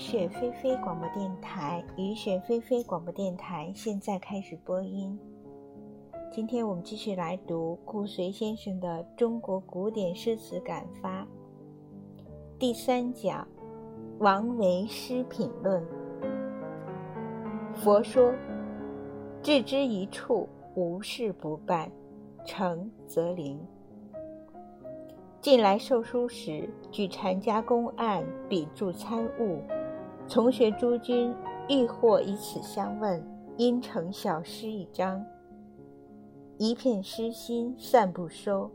雪霏霏广播电台，雨雪霏霏广播电台现在开始播音。今天我们继续来读顾随先生的《中国古典诗词感发》第三讲《王维诗品论》。佛说：“置之一处，无事不办，诚则灵。”近来授书时，举禅家公案笔注参悟，从学诸君亦或以此相问，因成小诗一张。一片诗心散不收，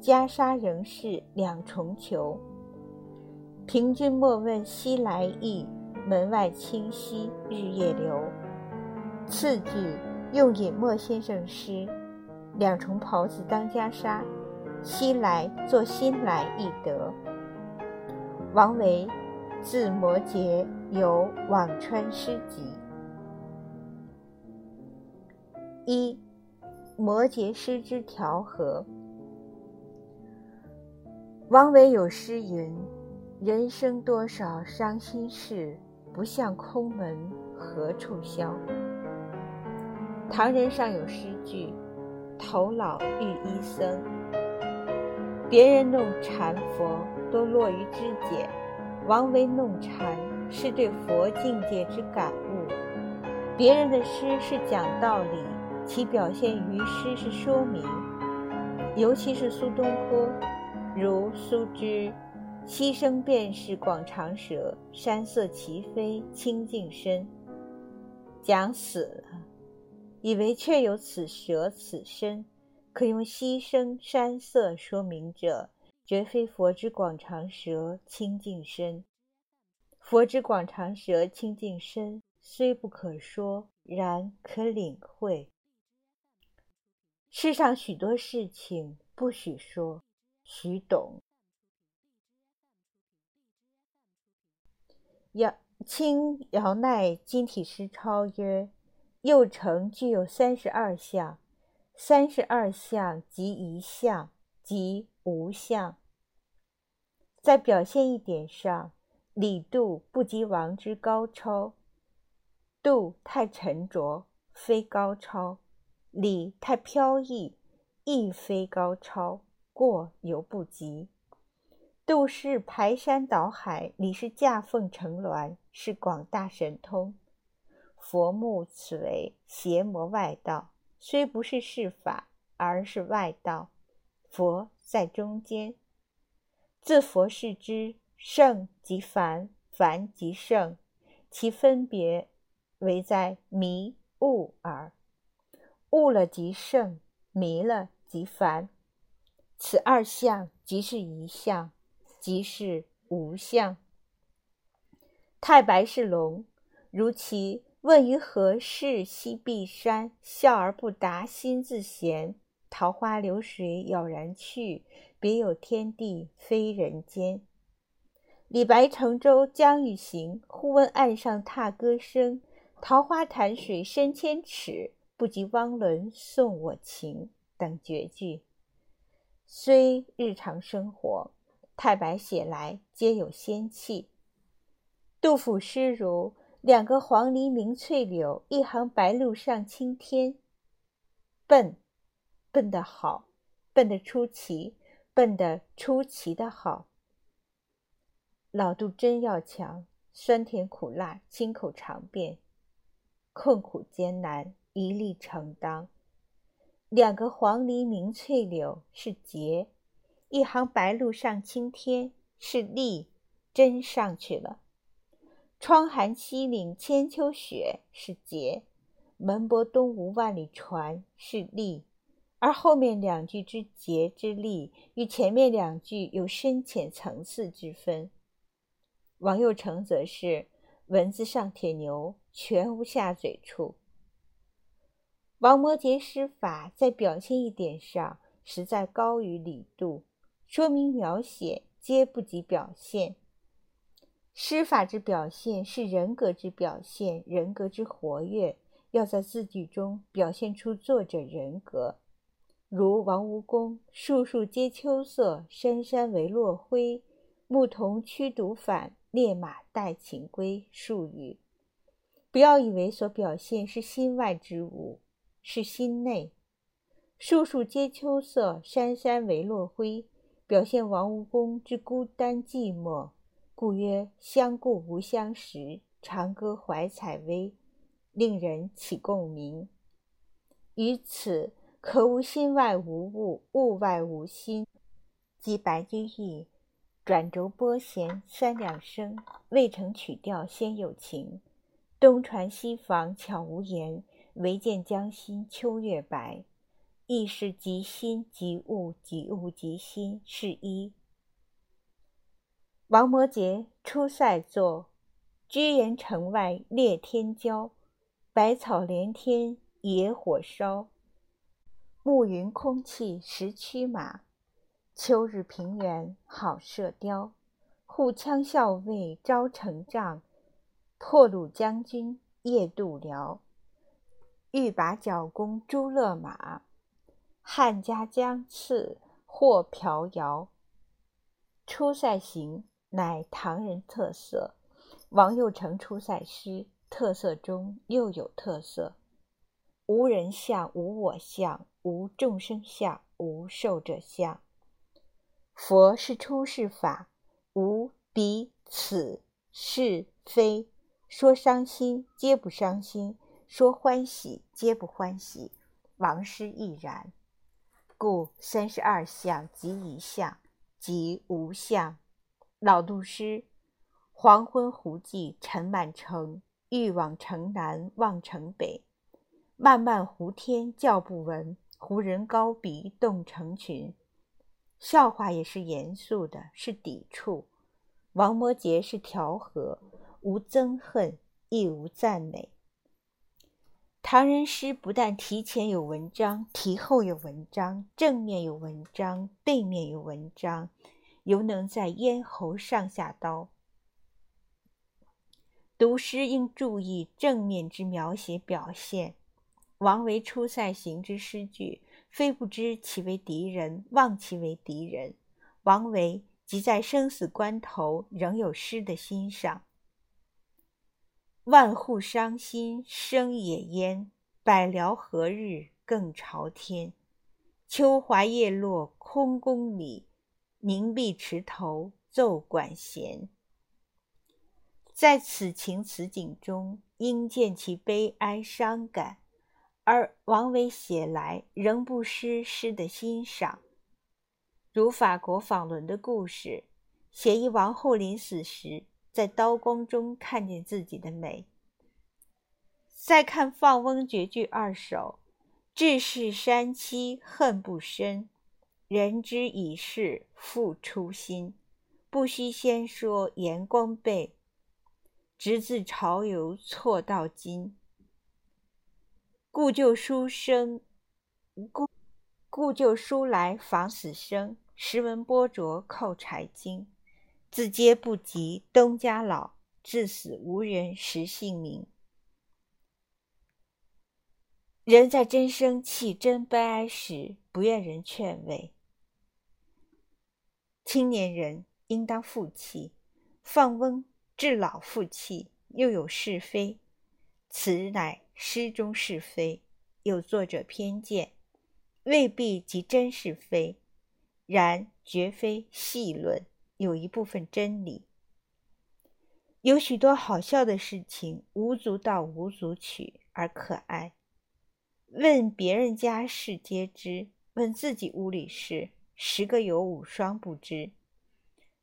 袈裟仍是两重裘。凭君莫问西来意，门外清溪日夜流。次句用隐墨先生诗，两重袍子当袈裟。西来作新来易得。王维，字摩诘，有《辋川诗集》。一，摩诘诗之调和。王维有诗云：“人生多少伤心事，不向空门何处消。”唐人尚有诗句：“头老欲医僧。”别人弄禅佛都落于知解，王维弄禅是对佛境界之感悟。别人的诗是讲道理，其表现于诗是说明。尤其是苏东坡，如苏之“溪声便是广长舌，山色齐飞清净身”，讲死了，以为确有此舌此身。可用溪声山色说明者，绝非佛之广长舌清净身。佛之广长舌清净身，虽不可说，然可领会。世上许多事情不许说，许懂。尧清姚鼐金体诗超曰：“右丞具有三十二相。”三十二相即一相，即无相。在表现一点上，李杜不及王之高超。杜太沉着，非高超；李太飘逸，亦非高超，过犹不及。杜是排山倒海，李是架凤乘鸾，是广大神通。佛目此为邪魔外道。虽不是世法，而是外道。佛在中间。自佛视之，圣即凡，凡即圣，其分别唯在迷悟耳。悟了即圣，迷了即凡。此二相即是一相，即是无相。太白是龙，如其。问于何事西壁山，笑而不答，心自闲。桃花流水杳然去，别有天地非人间。李白乘舟将欲行，忽闻岸上踏歌声。桃花潭水深千尺，不及汪伦送我情。等绝句，虽日常生活，太白写来皆有仙气。杜甫诗如。两个黄鹂鸣翠柳，一行白鹭上青天。笨，笨得好，笨得出奇，笨得出奇的好。老杜真要强，酸甜苦辣，亲口尝遍，困苦艰难，一力承当。两个黄鹂鸣翠柳是节，一行白鹭上青天是力，真上去了。窗含西岭千秋雪是节，门泊东吴万里船是力，而后面两句之节之力，与前面两句有深浅层次之分。王右丞则是文字上铁牛，全无下嘴处。王摩诘诗法在表现一点上实在高于李杜，说明描写皆不及表现。诗法之表现是人格之表现，人格之活跃，要在字句中表现出作者人格。如王吴公“树树皆秋色，山山为落晖，牧童驱犊返，烈马待秦归数语。不要以为所表现是心外之物，是心内。树树皆秋色，山山唯落晖，表现王无功之孤单寂寞，故曰相顾无相识。长歌怀采薇，令人起共鸣。于此。可无心外无物，物外无心。即白居易“转轴拨弦三两声，未成曲调先有情。东船西舫悄无言，唯见江心秋月白。”亦是即心即物，即物即心，是一。王摩诘出塞作：“居延城外烈天骄，百草连天野火烧。”暮云空气识驱马，秋日平原好射雕。护羌校尉招城帐，破虏将军夜渡辽。欲把角弓朱勒马，汉家将刺或瓢摇。出塞行乃唐人特色。王右成出塞诗，特色中又有特色。无人相，无我相。无众生相，无寿者相。佛是出世法，无彼此是非。说伤心，皆不伤心；说欢喜，皆不欢喜。王师亦然。故三十二相即一相，即无相。老杜诗：黄昏胡骑尘满城，欲往城南望城北。漫漫胡天叫不闻。胡人高鼻动成群，笑话也是严肃的，是抵触。王摩诘是调和，无憎恨，亦无赞美。唐人诗不但题前有文章，题后有文章，正面有文章，背面有文章，犹能在咽喉上下刀。读诗应注意正面之描写表现。王维《出塞行》之诗句，非不知其为敌人，望其为敌人。王维即在生死关头，仍有诗的欣赏。万户伤心生野烟，百僚何日更朝天？秋华叶落空宫里，凝碧池头奏管弦。在此情此景中，应见其悲哀伤感。而王维写来仍不失诗的欣赏，如法国访伦的故事，写一王后临死时在刀光中看见自己的美。再看放翁绝句二首：“志士山期恨不深，人之已逝复初心。不须先说颜光背，直自潮游错到今。”故旧书生，故故旧书来访死生。时闻波浊扣柴经，自嗟不及东家老，至死无人识姓名。人在真生气、真悲哀时，不愿人劝慰。青年人应当负气，放翁至老负气，又有是非，此乃。诗中是非，有作者偏见，未必即真是非，然绝非戏论，有一部分真理。有许多好笑的事情，无足道无足取而可爱。问别人家事皆知，问自己屋里事，十个有五双不知。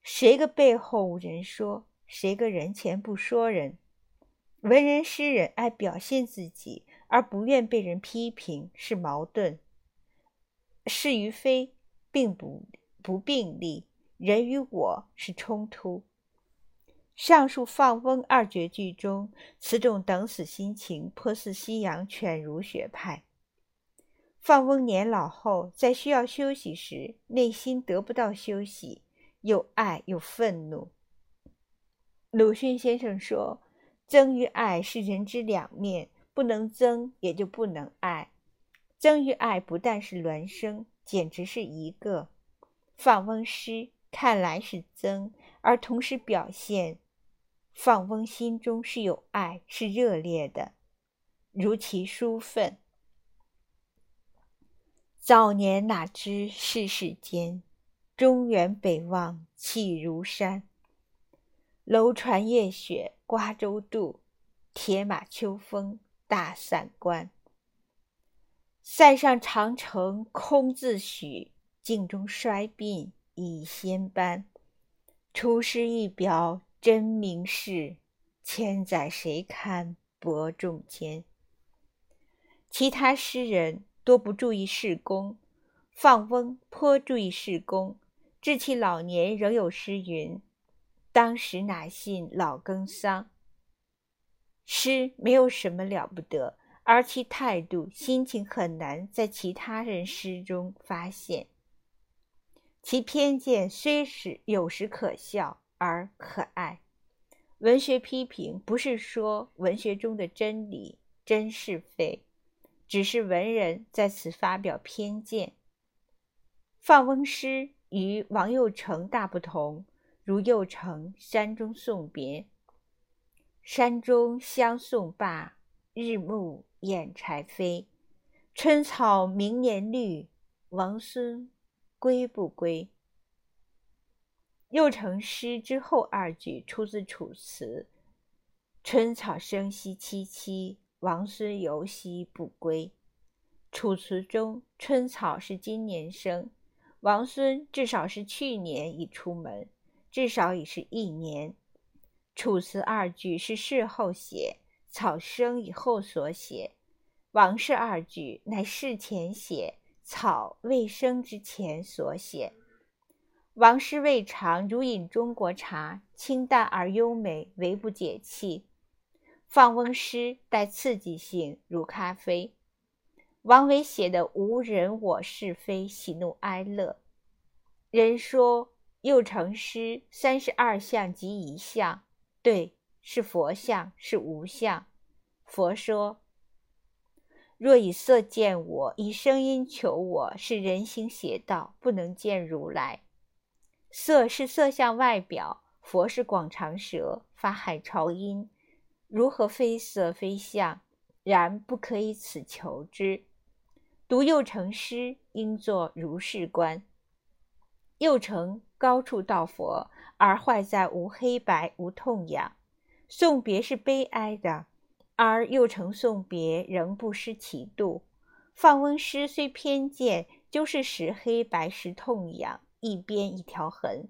谁个背后无人说，谁个人前不说人。文人诗人爱表现自己，而不愿被人批评，是矛盾；是与非，并不不并立。人与我是冲突。上述放翁二绝句中，此种等死心情，颇似西洋犬儒学派。放翁年老后，在需要休息时，内心得不到休息，又爱又愤怒。鲁迅先生说。憎与爱是人之两面，不能憎也就不能爱。憎与爱不但是孪生，简直是一个。放翁诗看来是憎，而同时表现放翁心中是有爱，是热烈的，如其书愤。早年哪知世事间，中原北望气如山。楼船夜雪瓜洲渡，铁马秋风大散关。塞上长城空自许，镜中衰鬓已先斑。出师一表真名世，千载谁堪伯仲间？其他诗人多不注意事功，放翁颇注意事功，至其老年仍有诗云。当时哪信老耕桑？诗没有什么了不得，而其态度、心情很难在其他人诗中发现。其偏见虽是有时可笑而可爱。文学批评不是说文学中的真理、真是非，只是文人在此发表偏见。放翁诗与王右成大不同。如又成《山中送别》：“山中相送罢，日暮掩柴扉。春草明年绿，王孙归不归？”又成诗之后二句出自《楚辞》：“春草生兮萋萋，王孙犹兮不归。”《楚辞》中，春草是今年生，王孙至少是去年已出门。至少已是一年。楚辞二句是事后写，草生以后所写；王氏二句乃事前写，草未生之前所写。王诗未尝如饮中国茶，清淡而优美，唯不解气；放翁诗带刺激性，如咖啡。王维写的无人我是非，喜怒哀乐。人说。又成诗三十二相及一相，对，是佛像，是无相。佛说：若以色见我，以声音求我，是人行邪道，不能见如来。色是色相外表，佛是广长舌，发海潮音，如何非色非相？然不可以此求之。读又成诗，应作如是观。又成。高处道佛，而坏在无黑白无痛痒。送别是悲哀的，而又成送别仍不失其度。放翁诗虽偏见，就是识黑白识痛痒，一边一条痕。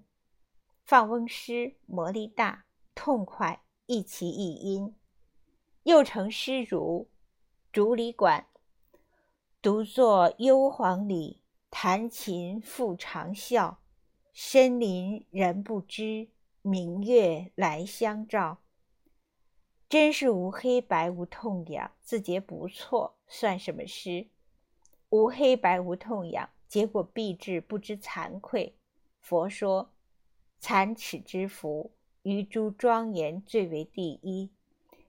放翁诗魔力大，痛快，一齐一音。又成诗如《竹里馆》：独坐幽篁里，弹琴复长啸。深林人不知，明月来相照。真是无黑白无痛痒，字节不错，算什么诗？无黑白无痛痒，结果必至不知惭愧。佛说：残耻之福，于诸庄严最为第一。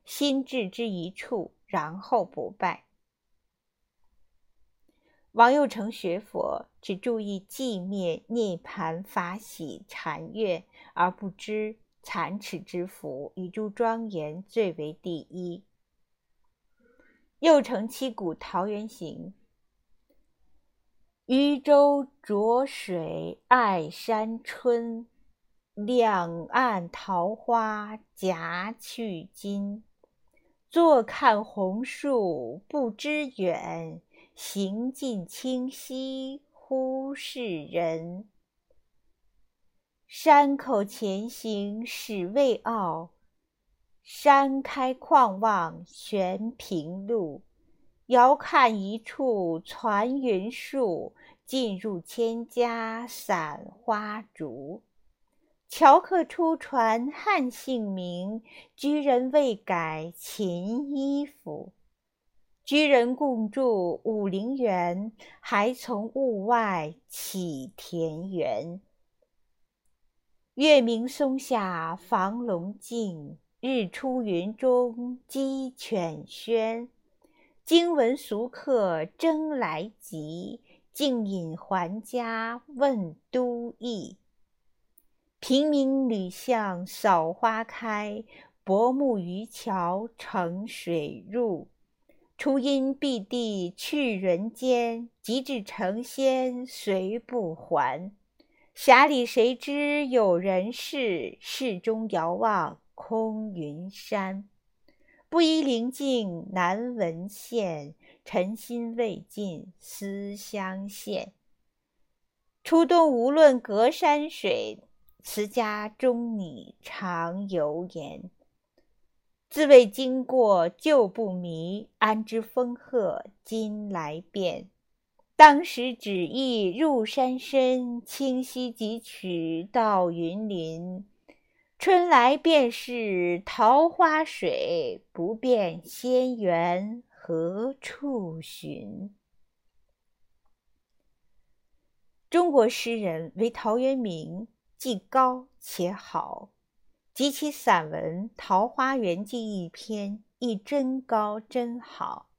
心智之一处，然后不败。王右成学佛，只注意寂灭涅盘法喜禅悦，而不知残耻之福与诸庄严最为第一。右成七古桃源行，渔舟浊水爱山春，两岸桃花夹去金。坐看红树不知远。行尽清溪忽是人。山口前行始未傲，山开旷望悬平路。遥看一处攒云树，尽入千家散花竹。樵客出传汉姓名，居人未改秦衣服。居人共住武陵源，还从雾外起田园。月明松下房龙静，日出云中鸡犬喧。经闻俗客争来急，径引还家问都邑。平明吕巷扫花开，薄暮渔樵乘水入。初因碧地去人间，及至成仙随不还。匣里谁知有人世？世中遥望空云山。不依灵境难闻线，尘心未尽思乡现。初冬无论隔山水，辞家终拟长游言。自谓经过旧不迷，安知风鹤今来变？当时只意入山深，清溪几曲到云林。春来便是桃花水，不辨仙缘何处寻。中国诗人为陶渊明，既高且好。及其散文《桃花源记》一篇，亦真高真好。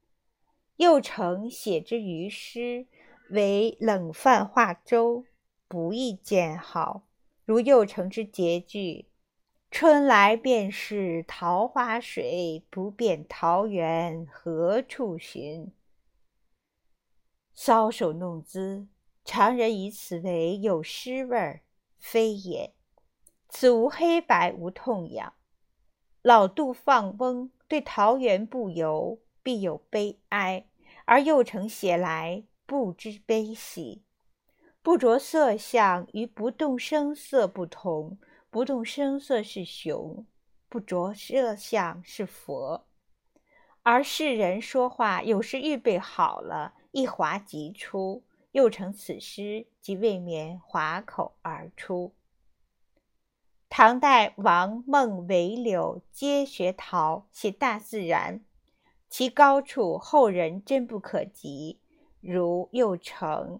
右丞写之于诗，为冷饭化粥，不易见好。如右丞之结句：“春来便是桃花水，不辨桃源何处寻。”搔首弄姿，常人以此为有诗味儿，非也。此无黑白无痛痒。老杜放翁对桃源不游，必有悲哀；而右丞写来，不知悲喜。不着色相与不动声色不同，不动声色是雄，不着色相是佛。而世人说话有时预备好了，一滑即出，又成此诗即未免滑口而出。唐代王孟韦柳皆学陶，写大自然，其高处后人真不可及。如右丞《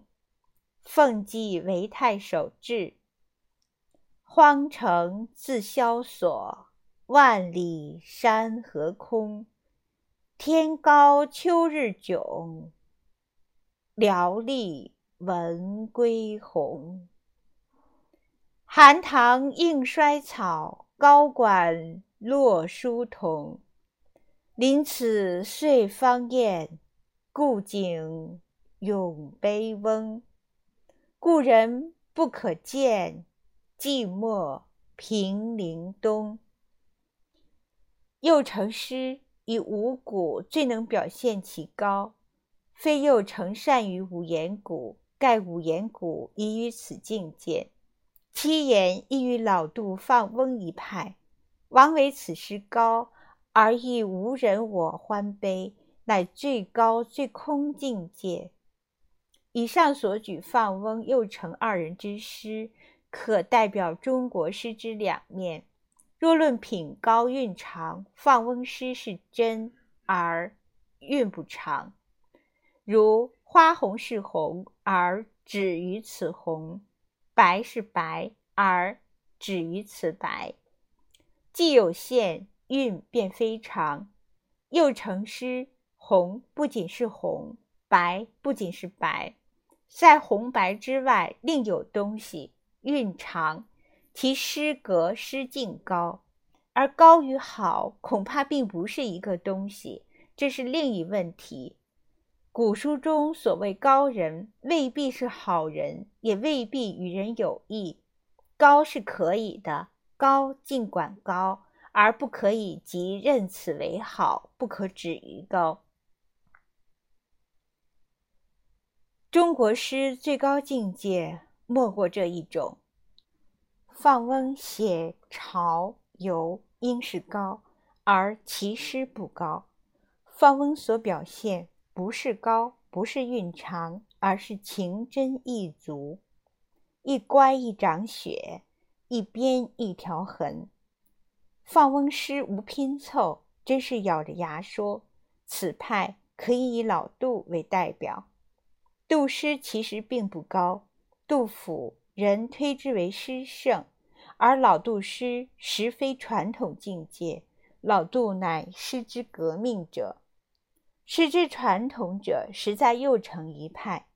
奉寄韦太守志》：“荒城自萧索，万里山河空。天高秋日迥，寥历闻归鸿。”寒塘映衰草，高管落疏桐。临此岁方艳，故景永悲翁。故人不可见，寂寞平陵东。右丞诗以五谷最能表现其高，非右丞善于五言古，盖五言古已于此境界。七言亦与老杜放翁一派，王维此诗高而亦无人我欢悲，乃最高最空境界。以上所举放翁、又成二人之诗，可代表中国诗之两面。若论品高韵长，放翁诗是真而韵不长，如花红是红而止于此红。白是白，而止于此白，既有限，韵便非常。又成诗，红不仅是红，白不仅是白，在红白之外另有东西，韵长，其诗格诗境高。而高与好，恐怕并不是一个东西，这是另一问题。古书中所谓高人，未必是好人，也未必与人有益。高是可以的，高尽管高，而不可以即认此为好，不可止于高。中国诗最高境界，莫过这一种。放翁写潮游，应是高，而其诗不高。放翁所表现。不是高，不是韵长，而是情真意足。一乖一掌雪，一边一条痕。放翁诗无拼凑，真是咬着牙说。此派可以以老杜为代表。杜诗其实并不高，杜甫人推之为诗圣，而老杜诗实非传统境界。老杜乃诗之革命者。诗之传统者，实在又成一派。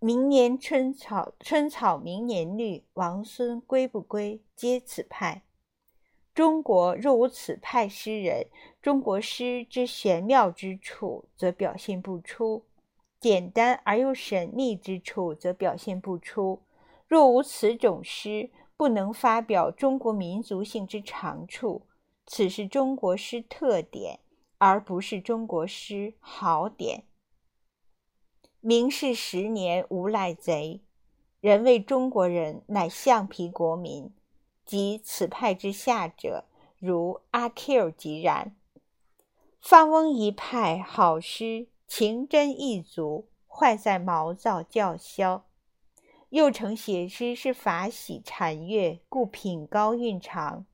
明年春草，春草明年绿。王孙归不归，皆此派。中国若无此派诗人，中国诗之玄妙之处则表现不出；简单而又神秘之处则表现不出。若无此种诗，不能发表中国民族性之长处。此是中国诗特点，而不是中国诗好点。明世十年，无赖贼，人谓中国人乃橡皮国民。即此派之下者，如阿 Q 即然。方翁一派好诗，情真意足，坏在毛躁叫嚣。右丞写诗是法喜禅悦，故品高韵长。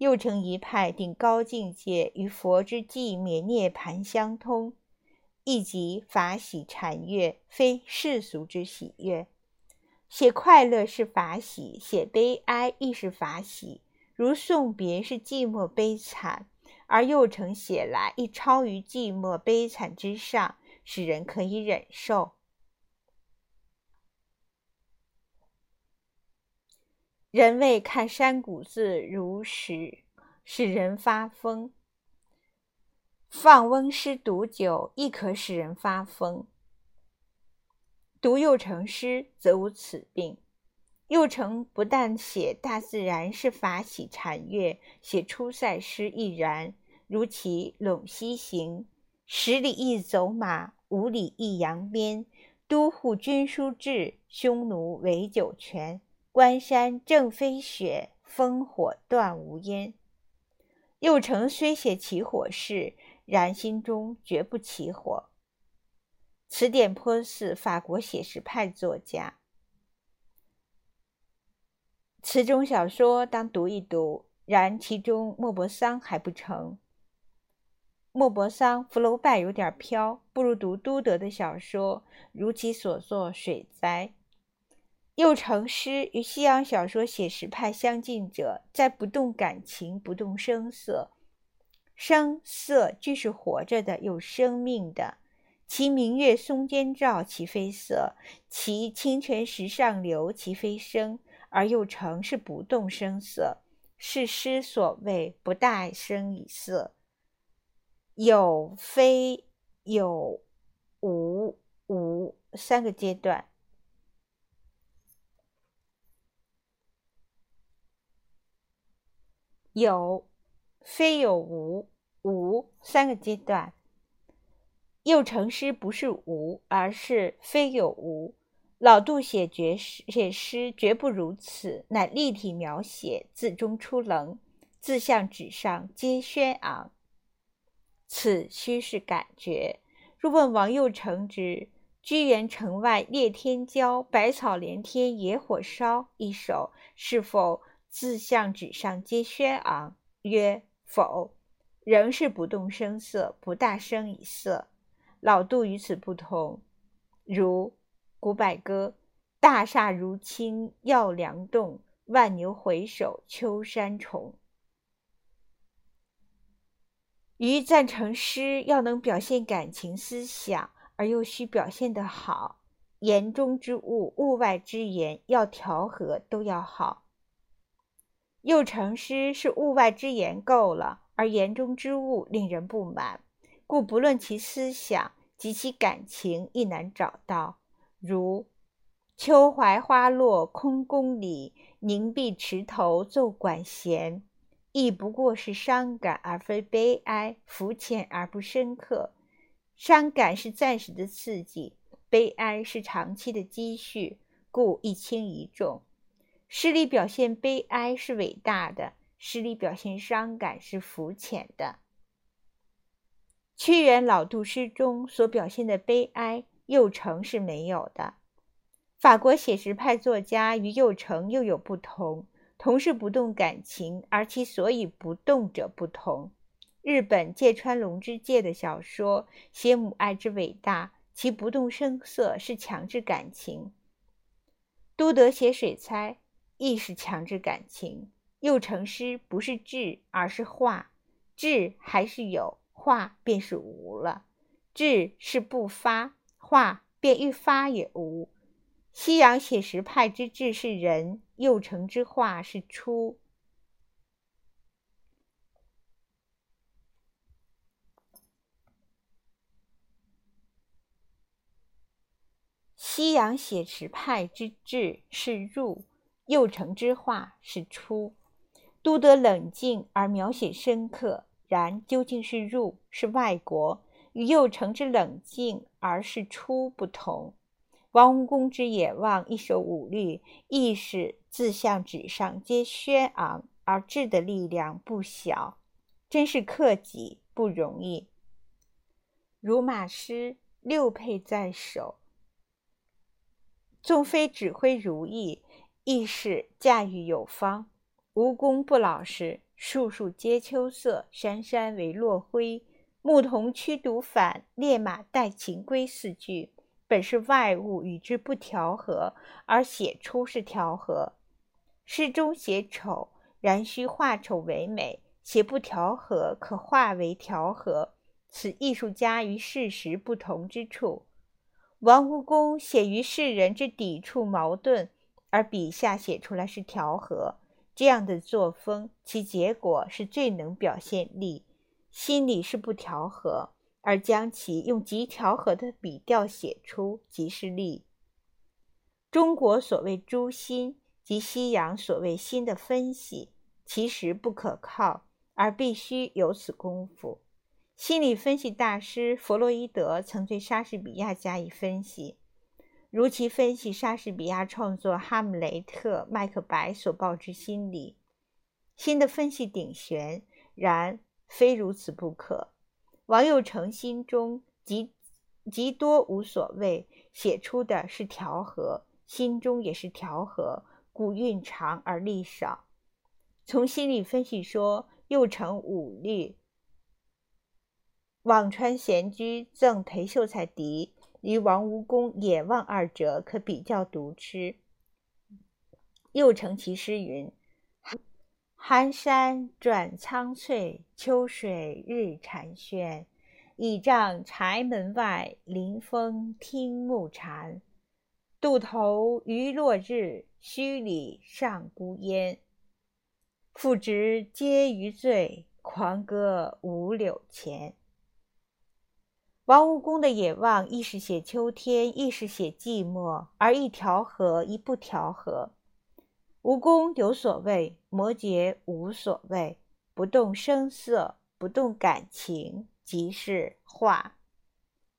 又成一派定高境界，与佛之寂灭涅盘相通，亦即法喜禅悦，非世俗之喜悦。写快乐是法喜，写悲哀亦是法喜。如送别是寂寞悲惨，而又成写来亦超于寂寞悲惨之上，使人可以忍受。人为看山谷字如石，使人发疯。放翁诗读久，亦可使人发疯。读右丞诗，则无此病。右丞不但写大自然是法喜禅悦，写出塞诗亦然。如其《陇西行》：“十里一走马，五里一扬鞭。都护军书至，匈奴围酒泉。关山正飞雪，烽火断无烟。”右丞虽写起火事，然心中绝不起火。此点颇似法国写实派作家。此种小说当读一读，然其中莫泊桑还不成。莫泊桑福楼拜有点飘，不如读都德的小说，如其所作《水灾》。又成诗与西洋小说写实派相近者，在不动感情，不动声色。声色俱是活着的，有生命的。其明月松间照，其非色；其清泉石上流，其非声。而又成是不动声色，是诗所谓不大声以色。有非有无无三个阶段。有非有无无三个阶段。右丞诗不是无，而是非有无。老杜写绝诗，写诗绝不如此，乃立体描写，字中出棱，字向纸上皆轩昂。此须是感觉。若问王右丞之“居园城外列天骄，百草连天野火烧”一首，是否字向纸上皆轩昂？曰否，仍是不动声色，不大声以色。老杜与此不同，如《古柏歌》：“大厦如倾要梁栋，万牛回首秋山重。”于赞成诗要能表现感情思想，而又需表现得好，言中之物、物外之言要调和，都要好。又成诗是物外之言够了，而言中之物令人不满。故不论其思想及其感情，亦难找到。如“秋槐花落空宫里，凝碧池头奏管弦”，亦不过是伤感而非悲哀，肤浅而不深刻。伤感是暂时的刺激，悲哀是长期的积蓄，故一轻一重。诗里表现悲哀是伟大的，诗里表现伤感是肤浅的。屈原老杜诗中所表现的悲哀，右丞是没有的。法国写实派作家与右丞又有不同，同是不动感情，而其所以不动者不同。日本芥川龙之介的小说写母爱之伟大，其不动声色是强制感情；都德写水灾亦是强制感情，又成诗不是志，而是画，志还是有，画便是无了，志是不发，画便一发也无。西洋写实派之志是人，又成之画是出。西洋写实派之志是入。右丞之画是出，都得冷静而描写深刻。然究竟是入是外国，与右丞之冷静而是出不同。王无功之野望一首五律，亦是字向纸上皆轩昂，而志的力量不小，真是克己不容易。如马师六佩在手，纵非指挥如意，亦是驾驭有方。无功不老实，树树皆秋色，山山为落晖。牧童驱犊返，猎马带禽归四句。本是外物与之不调和，而写出是调和。诗中写丑，然须化丑为美；写不调和，可化为调和。此艺术家与事实不同之处。王无功写于世人之抵触矛盾，而笔下写出来是调和。这样的作风，其结果是最能表现力；心里是不调和。而将其用极调和的笔调写出，即是力。中国所谓诛心，及西洋所谓心的分析，其实不可靠，而必须有此功夫。心理分析大师弗洛伊德曾对莎士比亚加以分析，如其分析莎士比亚创作《哈姆雷特》《麦克白》所报之心理。新的分析顶悬，然非如此不可。王右丞心中极极多无所谓，写出的是调和，心中也是调和，故蕴长而力少。从心理分析说，右丞五律，辋川闲居赠裴秀才嫡，与王无功野望二者可比较读之。又成其诗云：“寒山转苍翠，秋水日蝉喧。倚杖柴门外，临风听暮蝉。渡头余落日，墟里上孤烟。复值皆余醉，狂歌五柳前。”王无功的野望，亦是写秋天，亦是写寂寞，而一调和，一不调和。无功有所谓，摩诘无所谓，不动声色，不动感情。即是画。